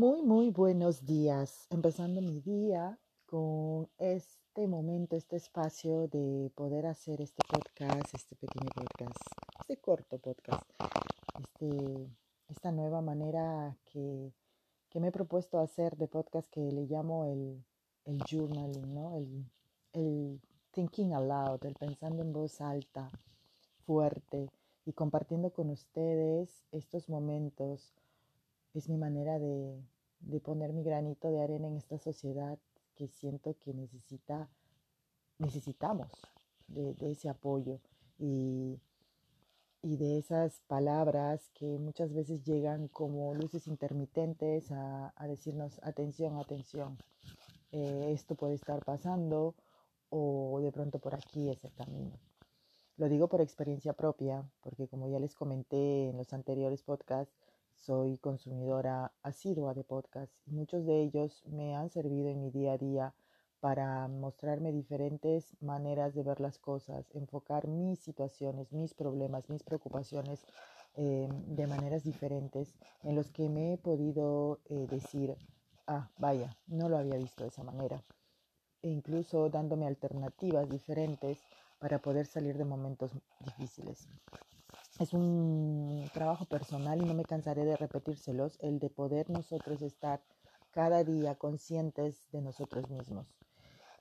Muy, muy buenos días. Empezando mi día con este momento, este espacio de poder hacer este podcast, este pequeño podcast, este corto podcast, este, esta nueva manera que, que me he propuesto hacer de podcast que le llamo el, el journaling, ¿no? El, el thinking aloud, el pensando en voz alta, fuerte y compartiendo con ustedes estos momentos es mi manera de, de, poner mi granito de arena en esta sociedad que siento que necesita, necesitamos de, ese apoyo y, y, de esas palabras que muchas veces llegan como luces intermitentes a, a decirnos atención, atención, eh, esto puede estar pasando o de pronto por aquí es el camino. Lo digo por experiencia propia, porque como ya les comenté en los anteriores podcasts, soy consumidora asidua de podcasts y muchos de ellos me han servido en mi día a día para mostrarme diferentes maneras de ver las cosas, enfocar mis situaciones, mis problemas, mis preocupaciones eh, de maneras diferentes en los que me he podido eh, decir, ah, vaya, no lo había visto de esa manera. E incluso dándome alternativas diferentes para poder salir de momentos difíciles es un trabajo personal y no me cansaré de repetírselos, el de poder nosotros estar cada día conscientes de nosotros mismos.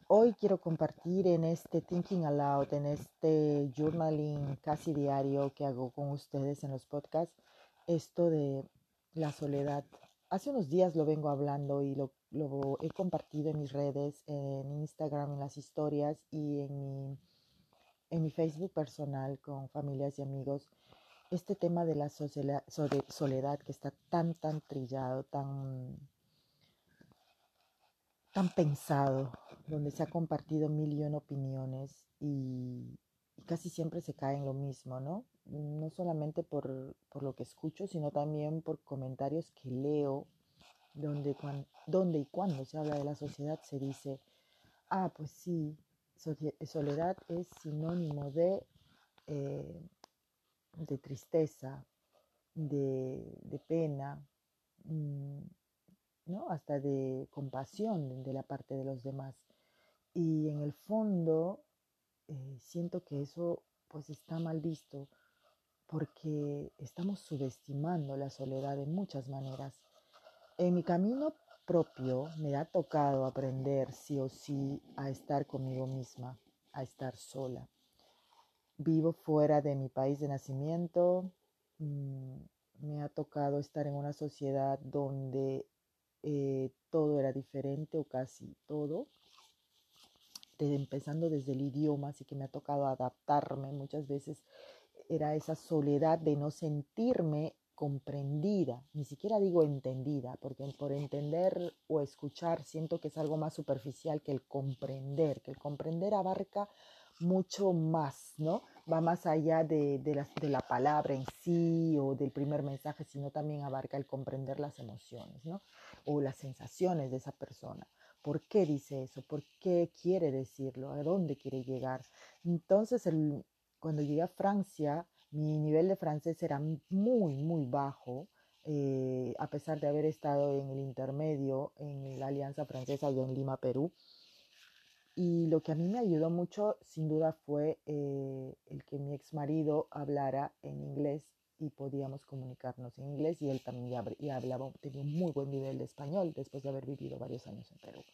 Hoy quiero compartir en este Thinking Aloud, en este journaling casi diario que hago con ustedes en los podcasts, esto de la soledad. Hace unos días lo vengo hablando y lo, lo he compartido en mis redes, en Instagram, en las historias y en mi, en mi Facebook personal con familias y amigos este tema de la soledad que está tan, tan trillado, tan, tan pensado, donde se ha compartido mil y una opiniones y, casi siempre se cae en lo mismo, ¿no? No solamente por, por, lo que escucho, sino también por comentarios que leo, donde, donde y cuando se habla de la sociedad se dice, ah, pues sí, soledad es sinónimo de... Eh, de tristeza, de, de pena, mm, ¿no? hasta de compasión de la parte de los demás. Y en el fondo eh, siento que eso pues está mal visto porque estamos subestimando la soledad de muchas maneras. En mi camino propio me ha tocado aprender sí o sí a estar conmigo misma, a estar sola. Vivo fuera de mi país de nacimiento. Mm, me ha tocado estar en una sociedad donde eh, todo era diferente o casi todo. empezando desde el idioma, así que me ha tocado adaptarme. Muchas veces era esa soledad de no sentirme comprendida, ni siquiera digo entendida, porque por entender o escuchar siento que es algo más superficial que el comprender, que el comprender abarca mucho más, ¿no? Va más allá de, de, la, de, la, palabra en sí o del primer mensaje, sino también abarca el comprender las emociones, ¿no? O las sensaciones de esa persona. ¿Por qué dice eso? ¿Por qué quiere decirlo? ¿A dónde quiere llegar? Entonces, el, cuando llegué a Francia, mi nivel de francés era muy, muy bajo. Eh, a pesar de haber estado en el intermedio en la Alianza Francesa y en Lima, Perú, y lo que a mí me ayudó mucho, sin duda, fue eh, el que mi ex marido hablara en inglés y podíamos comunicarnos en inglés y él también hablaba, tenía un muy buen nivel de español después de haber vivido varios años en Perú.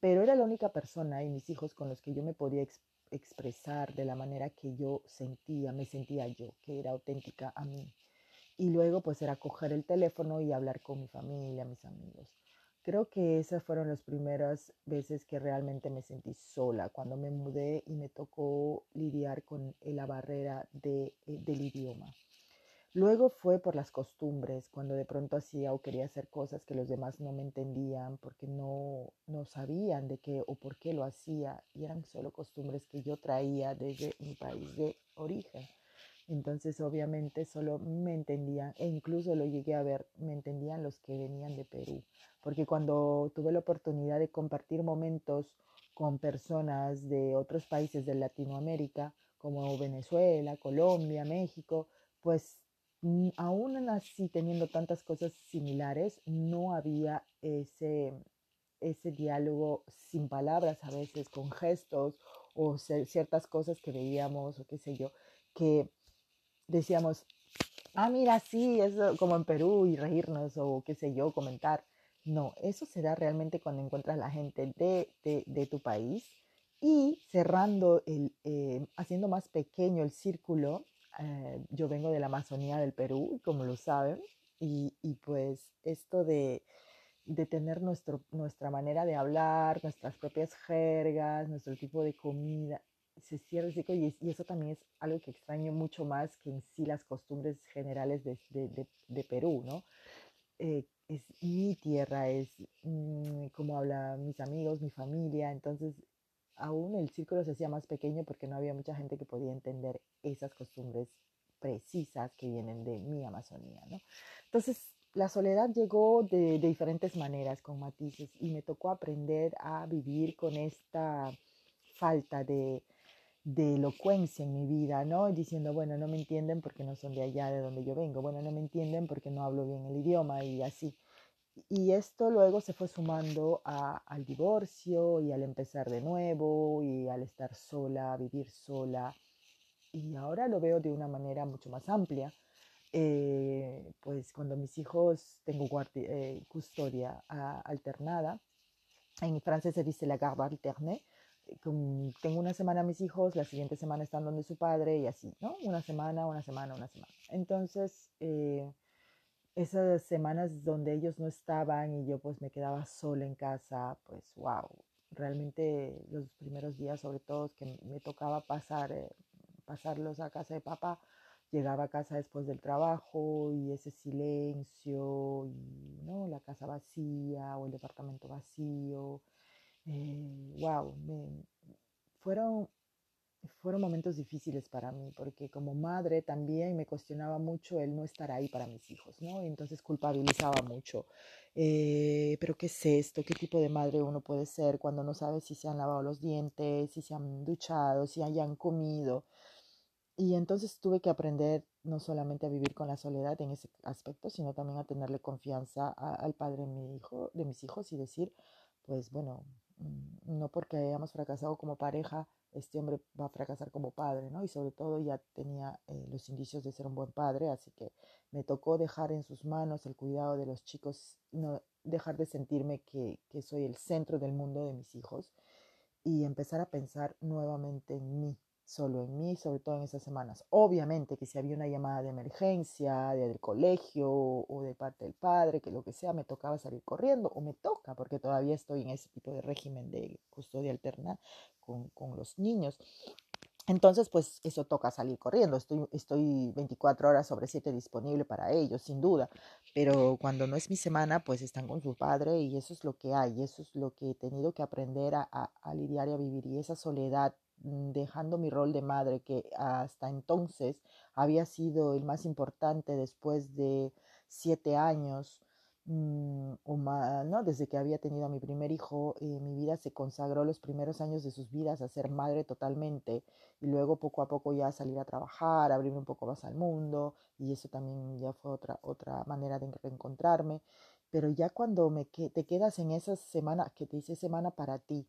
Pero era la única persona y mis hijos con los que yo me podía expresar de la manera que yo sentía, me sentía yo, que era auténtica a mí. Y luego pues era coger el teléfono y hablar con mi familia, mis amigos. Creo que esas fueron las primeras veces que realmente me sentí sola, cuando me mudé y me tocó lidiar con la barrera de, eh, del idioma. Luego fue por las costumbres, cuando de pronto hacía o quería hacer cosas que los demás no me entendían porque no, no sabían de qué o por qué lo hacía y eran solo costumbres que yo traía desde mi país de origen. Entonces obviamente solo me entendían, e incluso lo llegué a ver, me entendían los que venían de Perú, porque cuando tuve la oportunidad de compartir momentos con personas de otros países de Latinoamérica, como Venezuela, Colombia, México, pues mm, aún así teniendo tantas cosas similares, no había ese, ese diálogo sin palabras a veces, con gestos o ciertas cosas que veíamos o qué sé yo, que decíamos, ah, mira, sí, es como en Perú y reírnos o qué sé yo, comentar. No, eso se da realmente cuando encuentras la gente de, de, tu país y cerrando, el, eh, haciendo más pequeño el círculo. Eh, yo vengo de la Amazonía del Perú, como lo saben, y, y pues esto de, de tener nuestro, nuestra manera de hablar, nuestras propias jergas, nuestro tipo de comida, se cierra el ciclo y, eso también es algo que extraño mucho más que en sí las costumbres generales de, de, de, Perú, ¿no? Eh, es mi tierra, es mm, como hablan mis amigos, mi familia, entonces aún el círculo se hacía más pequeño porque no había mucha gente que podía entender esas costumbres precisas que vienen de mi Amazonía, ¿no? Entonces, la soledad llegó de, de, diferentes maneras, con matices, y me tocó aprender a vivir con esta falta de, de elocuencia en mi vida, ¿no? Diciendo, bueno, no me entienden porque no son de allá de donde yo vengo, bueno, no me entienden porque no hablo bien el idioma y así. Y esto luego se fue sumando al divorcio y al empezar de nuevo y al estar sola, vivir sola. Y ahora lo veo de una manera mucho más amplia. Eh, pues cuando mis hijos, tengo eh, custodia ah, alternada, en francés se dice la garde alternée, tengo una semana mis hijos, la siguiente semana están donde su padre y así, ¿no? Una semana, una semana, una semana. Entonces, eh, esas semanas donde ellos no estaban y yo pues me quedaba sola en casa, pues wow, realmente los primeros días, sobre todo que me tocaba pasar, eh, pasarlos a casa de papá, llegaba a casa después del trabajo y ese silencio y no la casa vacía o el departamento vacío wow, eh, fueron, fueron momentos difíciles para mí, porque como madre también me cuestionaba mucho el no estar ahí para mis hijos, ¿no? Entonces culpabilizaba mucho. Eh, pero ¿qué es esto? ¿Qué tipo de madre uno puede ser cuando no sabe si se han lavado los dientes, si se han duchado, si hayan comido? Y entonces tuve que aprender no solamente a vivir con la soledad en ese aspecto, sino también a tenerle confianza al padre de, de mis hijos y decir, pues bueno, no porque hayamos fracasado como pareja, este hombre va a fracasar como padre, ¿no? Y sobre todo ya tenía eh, los indicios de ser un buen padre, así que me tocó dejar en sus manos el cuidado de los chicos, no dejar de sentirme que, que soy el centro del mundo de mis hijos y empezar a pensar nuevamente en mí, solo en mí, sobre todo en esas semanas. Obviamente que si había una llamada de emergencia, de, del colegio o de parte del padre, que lo que sea, me tocaba salir corriendo o me toca, porque todavía estoy en ese tipo de régimen de custodia alterna con, con los niños. Entonces, pues eso toca salir corriendo. Estoy, estoy 24 horas sobre 7 disponible para ellos, sin duda. Pero cuando no es mi semana, pues están con su padre y eso es lo que hay. Eso es lo que he tenido que aprender a, a, a lidiar y a vivir. Y esa soledad dejando mi rol de madre, que hasta entonces había sido el más importante después de siete años, mm, o más, ¿no? desde que había tenido a mi primer hijo, eh, mi vida se consagró los primeros años de sus vidas a ser madre totalmente y luego poco a poco ya salir a trabajar, abrirme un poco más al mundo y eso también ya fue otra, otra manera de reencontrarme. Pero ya cuando me te quedas en esa semana, que te dice semana para ti,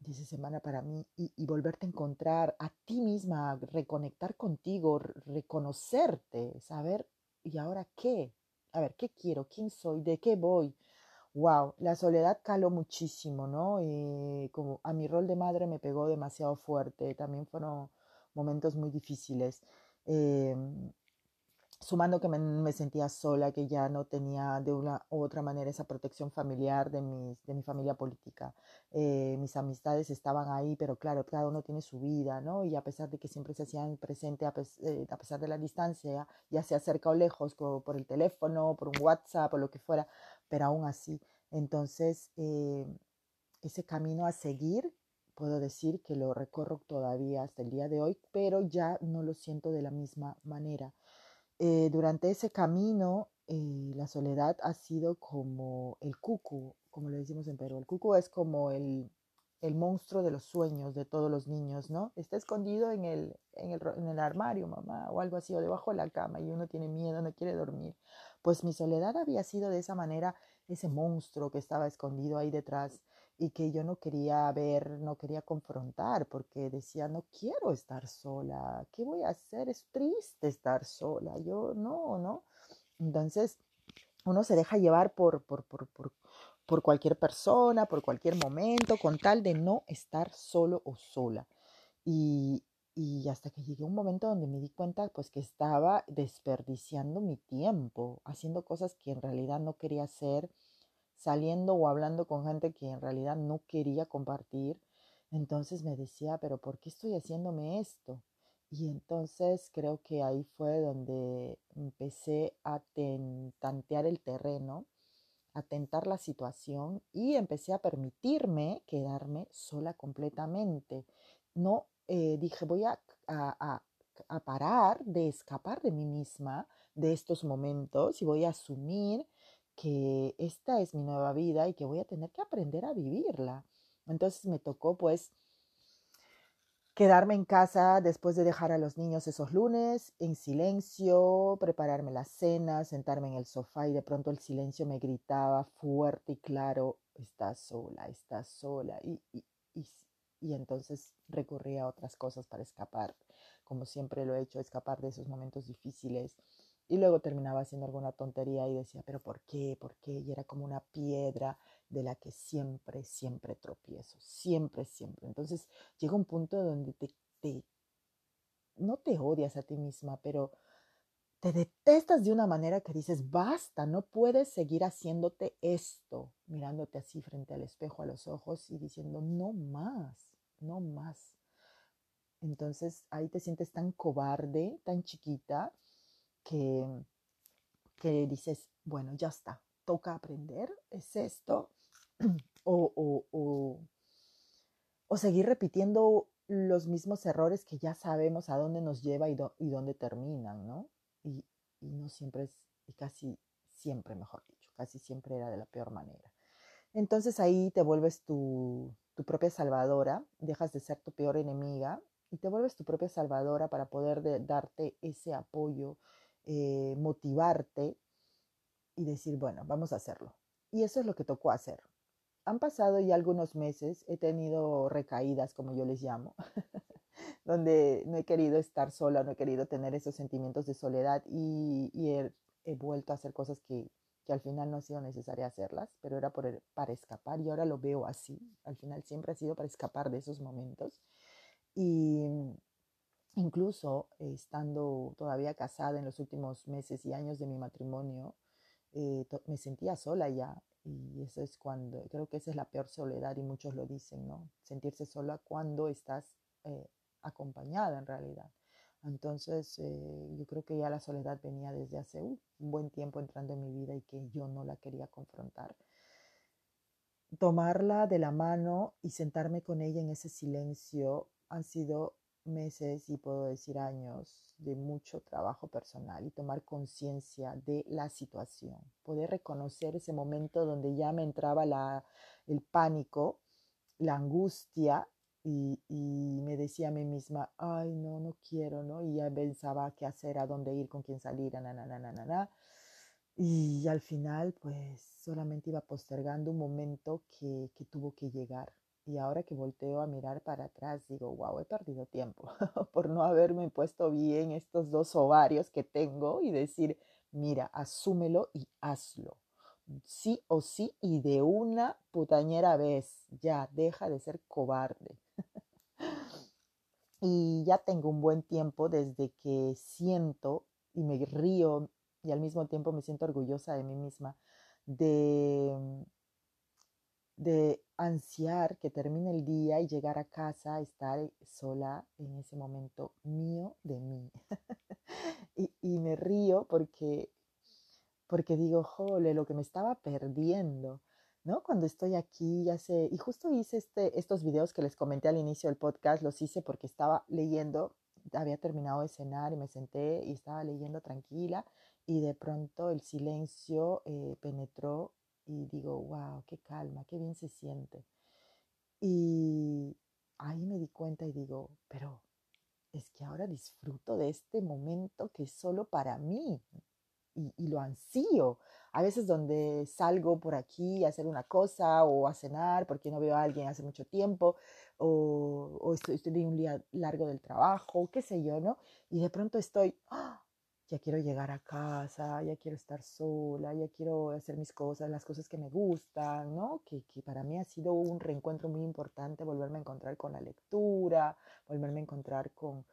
dice semana para mí, y, volverte a encontrar a ti misma, reconectar contigo, reconocerte, saber, ¿y ahora qué? A ver, ¿qué quiero? ¿Quién soy? ¿De qué voy? Wow, la soledad caló muchísimo, ¿no? Y como a mi rol de madre me pegó demasiado fuerte, también fueron momentos muy difíciles. Eh, sumando que me, sentía sola, que ya no tenía de una u otra manera esa protección familiar de, mis, de mi familia política. Eh, mis amistades estaban ahí, pero claro, cada uno tiene su vida, ¿no? Y a pesar de que siempre se hacían presente, a, eh, a pesar de la distancia, ya sea cerca o lejos, por el teléfono, por un WhatsApp o lo que fuera, pero aún así. Entonces, eh, ese camino a seguir puedo decir que lo recorro todavía hasta el día de hoy, pero ya no lo siento de la misma manera. Eh, durante ese camino, eh, la soledad ha sido como el cucu, como le decimos en Perú. El cucu es como el, el monstruo de los sueños de todos los niños, ¿no? Está escondido en el, en el, en el armario, mamá, o algo así, o debajo de la cama, y uno tiene miedo, no quiere dormir. Pues mi soledad había sido de esa manera ese monstruo que estaba escondido ahí detrás y que yo no quería ver, no quería confrontar, porque decía, no quiero estar sola, ¿qué voy a hacer? Es triste estar sola, yo no, ¿no? Entonces, uno se deja llevar por, por, por, por, por cualquier persona, por cualquier momento, con tal de no estar solo o sola. Y, y hasta que llegué a un momento donde me di cuenta pues que estaba desperdiciando mi tiempo, haciendo cosas que en realidad no quería hacer, saliendo o hablando con gente que en realidad no quería compartir. Entonces me decía, pero ¿por qué estoy haciéndome esto? Y entonces creo que ahí fue donde empecé a tantear el terreno, a tentar la situación y empecé a permitirme quedarme sola completamente. No eh, dije, voy a, a, a, parar de escapar de mí misma de estos momentos y voy a asumir que esta es mi nueva vida y que voy a tener que aprender a vivirla. Entonces me tocó pues quedarme en casa después de dejar a los niños esos lunes, en silencio, prepararme la cena, sentarme en el sofá y de pronto el silencio me gritaba fuerte y claro, estás sola, estás sola. Y, y, y, y entonces recurrí a otras cosas para escapar, como siempre lo he hecho, escapar de esos momentos difíciles y luego terminaba haciendo alguna tontería y decía, pero ¿por qué? ¿Por qué? Y era como una piedra de la que siempre, siempre tropiezo, siempre, siempre. Entonces llega un punto donde te, no te odias a ti misma, pero te detestas de una manera que dices, basta, no puedes seguir haciéndote esto, mirándote así frente al espejo a los ojos y diciendo, no más, no más. Entonces ahí te sientes tan cobarde, tan chiquita, que, que dices, bueno, ya está, toca aprender, es esto, o, o, o, o, seguir repitiendo los mismos errores que ya sabemos a dónde nos lleva y, do, y dónde terminan, ¿no? Y, y, no siempre es, y casi siempre, mejor dicho, casi siempre era de la peor manera. Entonces ahí te vuelves tu, tu propia salvadora, dejas de ser tu peor enemiga y te vuelves tu propia salvadora para poder de, darte ese apoyo, eh, motivarte y decir, bueno, vamos a hacerlo. Y eso es lo que tocó hacer. Han pasado ya algunos meses, he tenido recaídas, como yo les llamo, donde no he querido estar sola, no he querido tener esos sentimientos de soledad y, he, vuelto a hacer cosas que, que, al final no ha sido necesario hacerlas, pero era para escapar y ahora lo veo así. Al final siempre ha sido para escapar de esos momentos. Y, Incluso estando todavía casada en los últimos meses y años de mi matrimonio, eh, me sentía sola ya. Y eso es cuando, creo que esa es la peor soledad y muchos lo dicen, ¿no? Sentirse sola cuando estás eh, acompañada en realidad. Entonces, eh, yo creo que ya la soledad venía desde hace un buen tiempo entrando en mi vida y que yo no la quería confrontar. Tomarla de la mano y sentarme con ella en ese silencio han sido meses y puedo decir años de mucho trabajo personal y tomar conciencia de la situación, poder reconocer ese momento donde ya me entraba la, el pánico, la angustia y, me decía a mí misma, ay, no, no quiero, ¿no? Y ya pensaba qué hacer, a dónde ir, con quién salir, na, na, na, na, na, na. Y al final, pues solamente iba postergando un momento que, que tuvo que llegar. Y ahora que volteo a mirar para atrás, digo, wow, he perdido tiempo por no haberme puesto bien estos dos ovarios que tengo y decir, mira, asúmelo y hazlo. Sí o sí y de una putañera vez. Ya, deja de ser cobarde. y ya tengo un buen tiempo desde que siento y me río y al mismo tiempo me siento orgullosa de mí misma de de ansiar que termine el día y llegar a casa, estar sola en ese momento mío de mí. y, y, me río porque, porque digo, jole, lo que me estaba perdiendo, ¿no? Cuando estoy aquí, ya sé, y justo hice este, estos videos que les comenté al inicio del podcast, los hice porque estaba leyendo, había terminado de cenar y me senté y estaba leyendo tranquila y de pronto el silencio eh, penetró y digo, wow, qué calma, qué bien se siente. Y ahí me di cuenta y digo, pero es que ahora disfruto de este momento que es solo para mí y, lo ansío. A veces donde salgo por aquí a hacer una cosa o a cenar porque no veo a alguien hace mucho tiempo o, o estoy, estoy un día largo del trabajo, qué sé yo, ¿no? Y de pronto estoy, ¡ah! Ya quiero llegar a casa, ya quiero estar sola, ya quiero hacer mis cosas, las cosas que me gustan, ¿no? Que, que, para mí ha sido un reencuentro muy importante, volverme a encontrar con la lectura, volverme a encontrar con,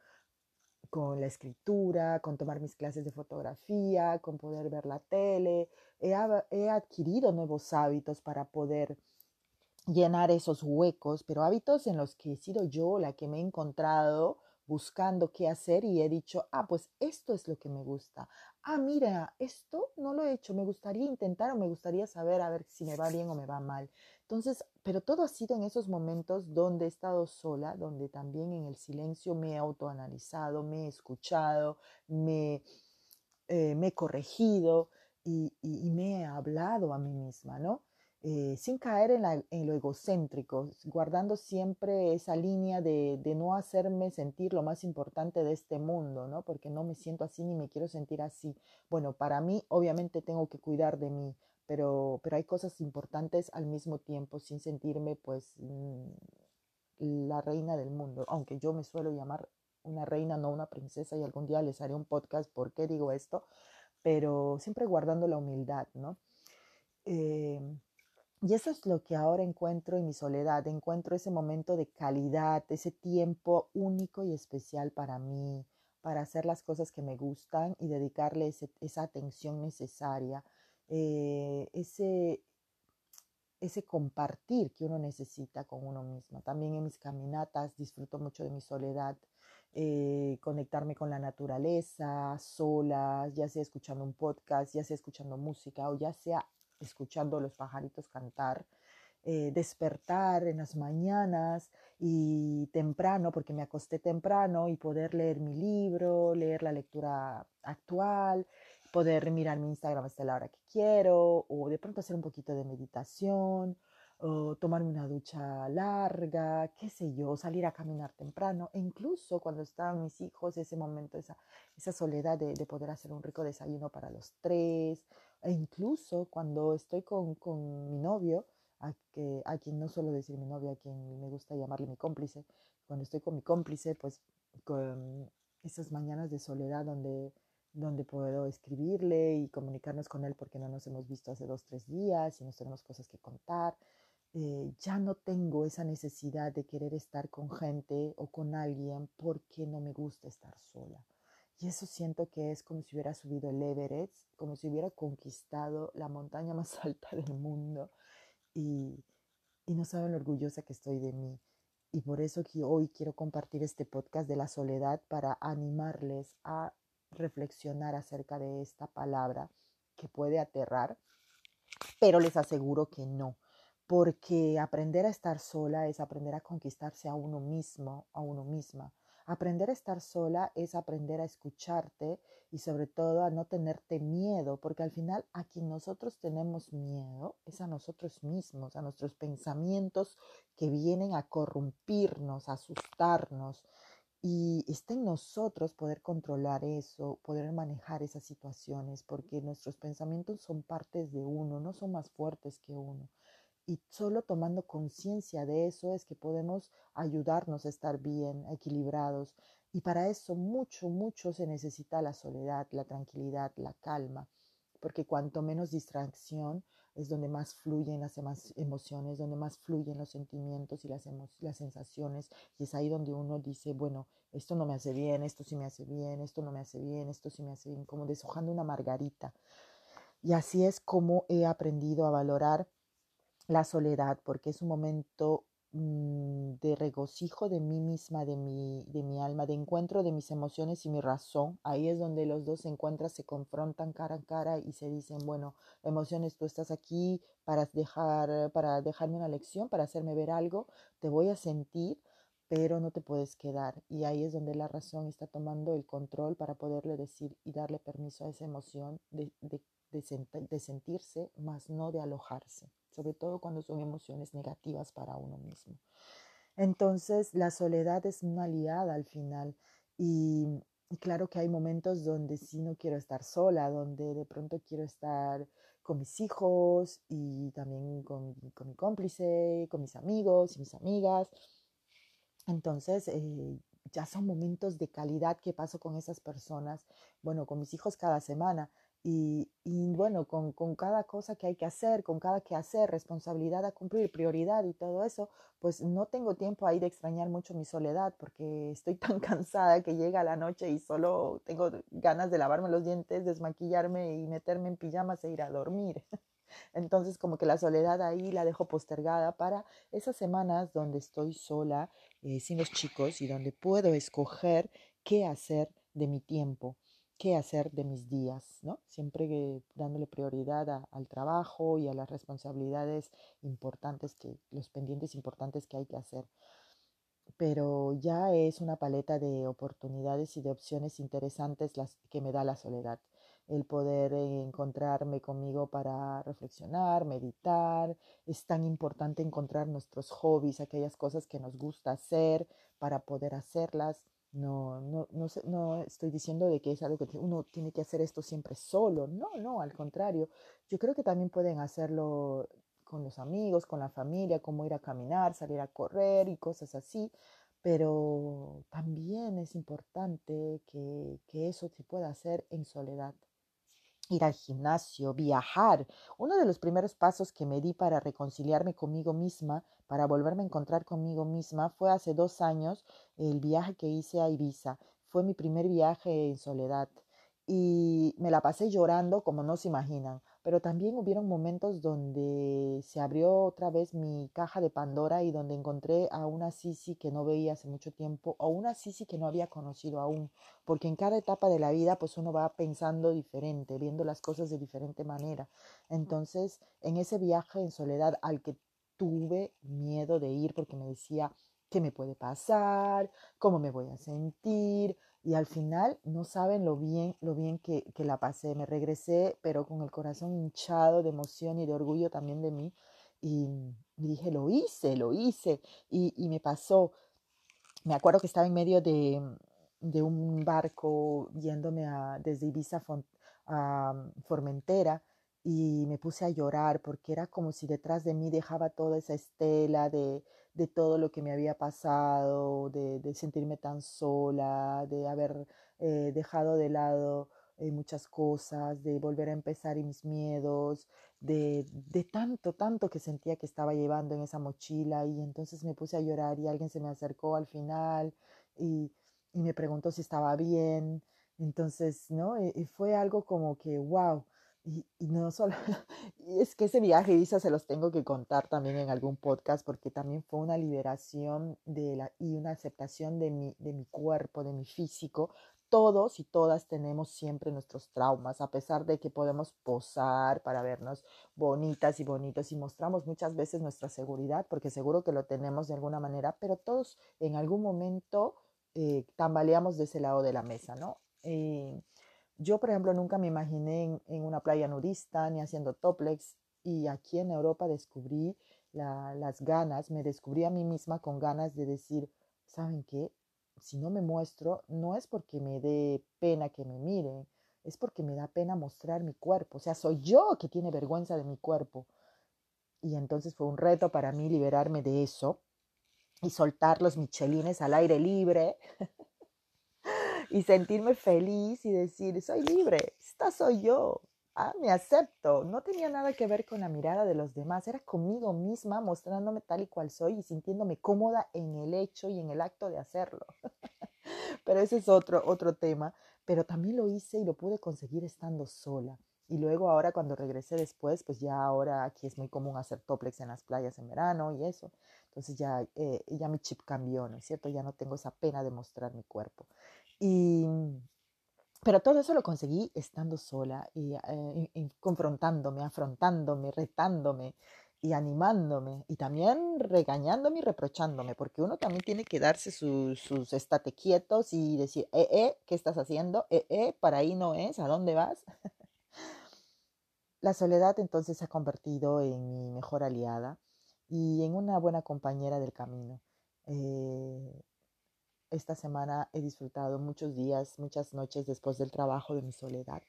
con la escritura, con tomar mis clases de fotografía, con poder ver la tele. He, he adquirido nuevos hábitos para poder llenar esos huecos, pero hábitos en los que he sido yo la que me he encontrado buscando qué hacer y he dicho, ah, pues esto es lo que me gusta. Ah, mira, esto no lo he hecho, me gustaría intentar o me gustaría saber a ver si me va bien o me va mal. Entonces, pero todo ha sido en esos momentos donde he estado sola, donde también en el silencio me he autoanalizado, me he escuchado, me, eh, me he corregido y, me he hablado a mí misma, ¿no? Eh, sin caer en, la, lo egocéntrico, guardando siempre esa línea de, de, no hacerme sentir lo más importante de este mundo, ¿no? Porque no me siento así ni me quiero sentir así. Bueno, para mí obviamente tengo que cuidar de mí, pero, pero hay cosas importantes al mismo tiempo sin sentirme pues mm, la reina del mundo, aunque yo me suelo llamar una reina, no una princesa, y algún día les haré un podcast por qué digo esto, pero siempre guardando la humildad, ¿no? Eh, y eso es lo que ahora encuentro en mi soledad, encuentro ese momento de calidad, ese tiempo único y especial para mí, para hacer las cosas que me gustan y dedicarle esa atención necesaria, eh, ese, ese compartir que uno necesita con uno mismo. También en mis caminatas disfruto mucho de mi soledad, eh, conectarme con la naturaleza, sola, ya sea escuchando un podcast, ya sea escuchando música o ya sea escuchando los pajaritos cantar, eh, despertar en las mañanas y temprano, porque me acosté temprano, y poder leer mi libro, leer la lectura actual, poder mirar mi Instagram hasta la hora que quiero, o de pronto hacer un poquito de meditación, o tomarme una ducha larga, qué sé yo, salir a caminar temprano, e incluso cuando estaban mis hijos, ese momento, esa, soledad de poder hacer un rico desayuno para los tres, e incluso cuando estoy con, con mi novio, a, que, a quien no suelo decir mi novio, a quien me gusta llamarle mi cómplice, cuando estoy con mi cómplice, pues con esas mañanas de soledad donde, donde puedo escribirle y comunicarnos con él porque no nos hemos visto hace dos, tres días y nos tenemos cosas que contar. Eh, ya no tengo esa necesidad de querer estar con gente o con alguien porque no me gusta estar sola. Y eso siento que es como si hubiera subido el Everest, como si hubiera conquistado la montaña más alta del mundo. Y, y no saben lo orgullosa que estoy de mí. Y por eso que hoy quiero compartir este podcast de la soledad para animarles a reflexionar acerca de esta palabra que puede aterrar, pero les aseguro que no, porque aprender a estar sola es aprender a conquistarse a uno mismo, a uno misma Aprender a estar sola es aprender a escucharte y sobre todo a no tenerte miedo, porque al final a quien nosotros tenemos miedo es a nosotros mismos, a nuestros pensamientos que vienen a corrompirnos, a asustarnos. Y está en nosotros poder controlar eso, poder manejar esas situaciones, porque nuestros pensamientos son partes de uno, no son más fuertes que uno. Y solo tomando conciencia de eso es que podemos ayudarnos a estar bien, equilibrados. Y para eso mucho, mucho se necesita la soledad, la tranquilidad, la calma. Porque cuanto menos distracción es donde más fluyen las emociones, donde más fluyen los sentimientos y las, las sensaciones. Y es ahí donde uno dice, bueno, esto no me hace bien, esto sí me hace bien, esto no me hace bien, esto sí me hace bien, como deshojando una margarita. Y así es como he aprendido a valorar la soledad, porque es un momento mm, de regocijo de mí misma, de mi, de mi alma, de encuentro de mis emociones y mi razón. Ahí es donde los dos se encuentran, se confrontan cara a cara y se dicen, bueno, emociones, tú estás aquí para, dejar, para dejarme una lección, para hacerme ver algo, te voy a sentir, pero no te puedes quedar. Y ahí es donde la razón está tomando el control para poderle decir y darle permiso a esa emoción de, de, de, sentirse, más no de alojarse, sobre todo cuando son emociones negativas para uno mismo. Entonces, la soledad es una aliada al final y, claro que hay momentos donde sí no quiero estar sola, donde de pronto quiero estar con mis hijos y también con, con mi cómplice, con mis amigos y mis amigas. Entonces, eh, ya son momentos de calidad que paso con esas personas, bueno, con mis hijos cada semana, y, bueno, con, con, cada cosa que hay que hacer, con cada que hacer, responsabilidad a cumplir, prioridad y todo eso, pues no tengo tiempo ahí de extrañar mucho mi soledad porque estoy tan cansada que llega la noche y solo tengo ganas de lavarme los dientes, desmaquillarme y meterme en pijamas e ir a dormir. Entonces como que la soledad ahí la dejo postergada para esas semanas donde estoy sola, eh, sin los chicos y donde puedo escoger qué hacer de mi tiempo qué hacer de mis días, ¿no? Siempre dándole prioridad al trabajo y a las responsabilidades importantes, que, los pendientes importantes que hay que hacer. Pero ya es una paleta de oportunidades y de opciones interesantes las que me da la soledad. El poder encontrarme conmigo para reflexionar, meditar. Es tan importante encontrar nuestros hobbies, aquellas cosas que nos gusta hacer para poder hacerlas no, no, no, no estoy diciendo de que es algo que uno tiene que hacer esto siempre solo. No, no, al contrario. Yo creo que también pueden hacerlo con los amigos, con la familia, como ir a caminar, salir a correr y cosas así. Pero también es importante que, que eso se pueda hacer en soledad ir al gimnasio, viajar. Uno de los primeros pasos que me di para reconciliarme conmigo misma, para volverme a encontrar conmigo misma, fue hace dos años el viaje que hice a Ibiza. Fue mi primer viaje en soledad y me la pasé llorando como no se imaginan pero también hubieron momentos donde se abrió otra vez mi caja de Pandora y donde encontré a una Sisi que no veía hace mucho tiempo o una Sisi que no había conocido aún, porque en cada etapa de la vida pues uno va pensando diferente, viendo las cosas de diferente manera. Entonces, en ese viaje en soledad al que tuve miedo de ir porque me decía, ¿qué me puede pasar? ¿Cómo me voy a sentir? Y al final no saben lo bien, lo bien que, que, la pasé. Me regresé, pero con el corazón hinchado de emoción y de orgullo también de mí. Y, dije, lo hice, lo hice. Y, y, me pasó. Me acuerdo que estaba en medio de, de un barco yéndome desde Ibiza a Formentera y me puse a llorar porque era como si detrás de mí dejaba toda esa estela de, de todo lo que me había pasado, de, de sentirme tan sola, de haber eh, dejado de lado eh, muchas cosas, de volver a empezar y mis miedos, de, de tanto, tanto que sentía que estaba llevando en esa mochila y entonces me puse a llorar y alguien se me acercó al final y, y me preguntó si estaba bien. Entonces, ¿no? Y, y fue algo como que, wow, y, no solo, es que ese viaje, Isa, se los tengo que contar también en algún podcast porque también fue una liberación de la, y una aceptación de mi, de mi cuerpo, de mi físico. Todos y todas tenemos siempre nuestros traumas, a pesar de que podemos posar para vernos bonitas y bonitos y mostramos muchas veces nuestra seguridad, porque seguro que lo tenemos de alguna manera, pero todos en algún momento eh, tambaleamos de ese lado de la mesa, ¿no? Eh, yo, por ejemplo, nunca me imaginé en, una playa nudista ni haciendo toplex y aquí en Europa descubrí las ganas, me descubrí a mí misma con ganas de decir, ¿saben qué? Si no me muestro, no es porque me dé pena que me miren, es porque me da pena mostrar mi cuerpo. O sea, soy yo que tiene vergüenza de mi cuerpo. Y entonces fue un reto para mí liberarme de eso y soltar los michelines al aire libre y sentirme feliz y decir, soy libre, esta soy yo, ah, me acepto. No tenía nada que ver con la mirada de los demás, era conmigo misma mostrándome tal y cual soy y sintiéndome cómoda en el hecho y en el acto de hacerlo. Pero ese es otro, otro tema. Pero también lo hice y lo pude conseguir estando sola. Y luego ahora cuando regresé después, pues ya ahora aquí es muy común hacer toplex en las playas en verano y eso. Entonces ya, eh, ya mi chip cambió, ¿no es cierto? Ya no tengo esa pena de mostrar mi cuerpo. Y, pero todo eso lo conseguí estando sola y, eh, confrontándome, afrontándome, retándome. y animándome y también regañándome y reprochándome, porque uno también tiene que darse sus, sus estate quietos y decir, eh, eh, ¿qué estás haciendo? Eh, eh, para ahí no es, ¿a dónde vas? La soledad entonces se ha convertido en mi mejor aliada y en una buena compañera del camino. Eh, esta semana he disfrutado muchos días, muchas noches después del trabajo de mi soledad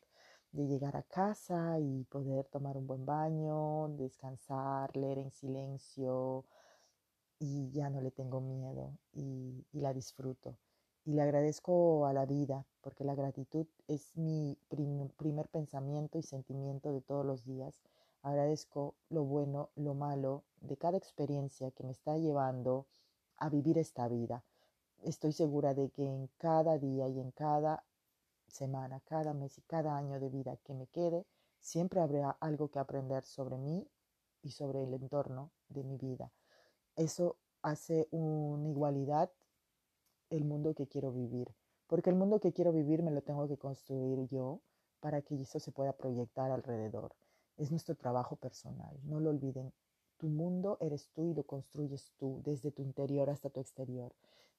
de llegar a casa y poder tomar un buen baño, descansar, leer en silencio y ya no le tengo miedo y, la disfruto. Y le agradezco a la vida porque la gratitud es mi primer pensamiento y sentimiento de todos los días. Agradezco lo bueno, lo malo de cada experiencia que me está llevando a vivir esta vida. Estoy segura de que en cada día y en cada semana, cada mes y cada año de vida que me quede, siempre habrá algo que aprender sobre mí y sobre el entorno de mi vida. Eso hace una igualdad el mundo que quiero vivir, porque el mundo que quiero vivir me lo tengo que construir yo para que eso se pueda proyectar alrededor. Es nuestro trabajo personal, no lo olviden. Tu mundo eres tú y lo construyes tú, desde tu interior hasta tu exterior.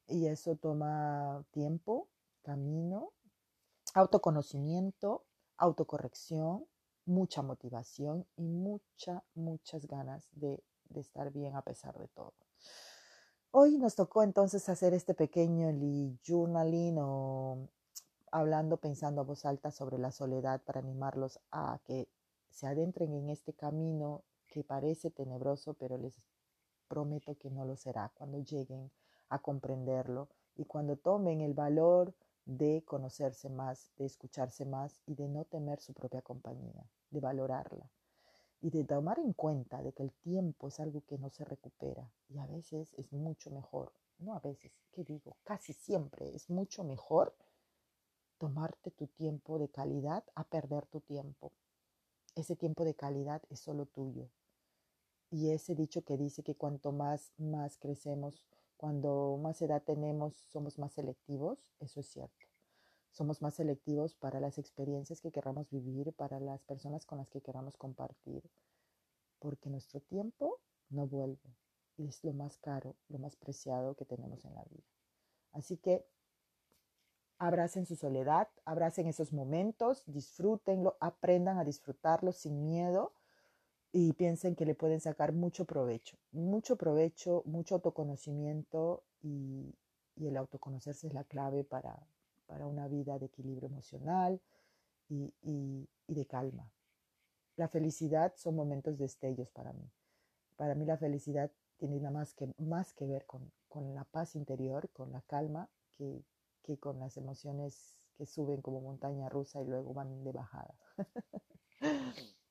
Y eso toma tiempo, camino autoconocimiento, autocorrección, mucha motivación y muchas, muchas ganas de, estar bien a pesar de todo. Hoy nos tocó entonces hacer este pequeño journaling o hablando, pensando a voz alta sobre la soledad para animarlos a que se adentren en este camino que parece tenebroso, pero les prometo que no lo será cuando lleguen a comprenderlo y cuando tomen el valor de conocerse más, de escucharse más y de no temer su propia compañía, de valorarla y de tomar en cuenta de que el tiempo es algo que no se recupera y a veces es mucho mejor, no a veces, ¿qué digo? Casi siempre es mucho mejor tomarte tu tiempo de calidad a perder tu tiempo. Ese tiempo de calidad es solo tuyo. Y ese dicho que dice que cuanto más más crecemos, cuando más edad tenemos, somos más selectivos, eso es cierto. Somos más selectivos para las experiencias que queramos vivir, para las personas con las que queramos compartir, porque nuestro tiempo no vuelve y es lo más caro, lo más preciado que tenemos en la vida. Así que abracen su soledad, abracen esos momentos, disfrútenlo, aprendan a disfrutarlo sin miedo y piensen que le pueden sacar mucho provecho, mucho provecho, mucho autoconocimiento y, el autoconocerse es la clave para, una vida de equilibrio emocional y, de calma. La felicidad son momentos destellos para mí. Para mí la felicidad tiene nada más que, más que ver con, la paz interior, con la calma, que, que con las emociones que suben como montaña rusa y luego van de bajada.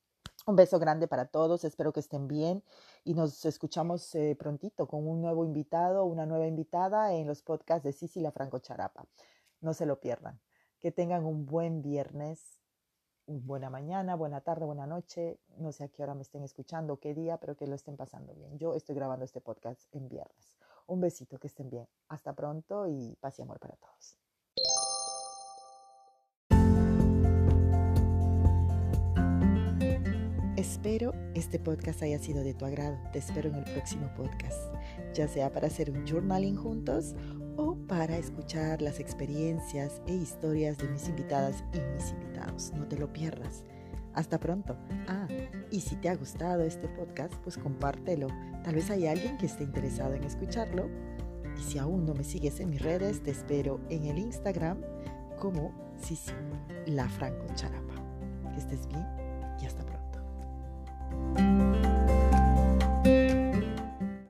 Un beso grande para todos, espero que estén bien y nos escuchamos eh, prontito con un nuevo invitado, una nueva invitada en los podcasts de Sisi la Franco Charapa. No se lo pierdan. Que tengan un buen viernes, buena mañana, buena tarde, buena noche. No sé a qué hora me estén escuchando, qué día, pero que lo estén pasando bien. Yo estoy grabando este podcast en viernes. Un besito, que estén bien. Hasta pronto y paz y amor para todos. Espero este podcast haya sido de tu agrado. Te espero en el próximo podcast, ya sea para hacer un journaling juntos o para escuchar las experiencias e historias de mis invitadas y mis invitados. No te lo pierdas. Hasta pronto. Ah, y si te ha gustado este podcast, pues compártelo. Tal vez hay alguien que esté interesado en escucharlo. Y si aún no me sigues en mis redes, te espero en el Instagram como Sisi La Franco Charapa. Que estés bien y hasta pronto.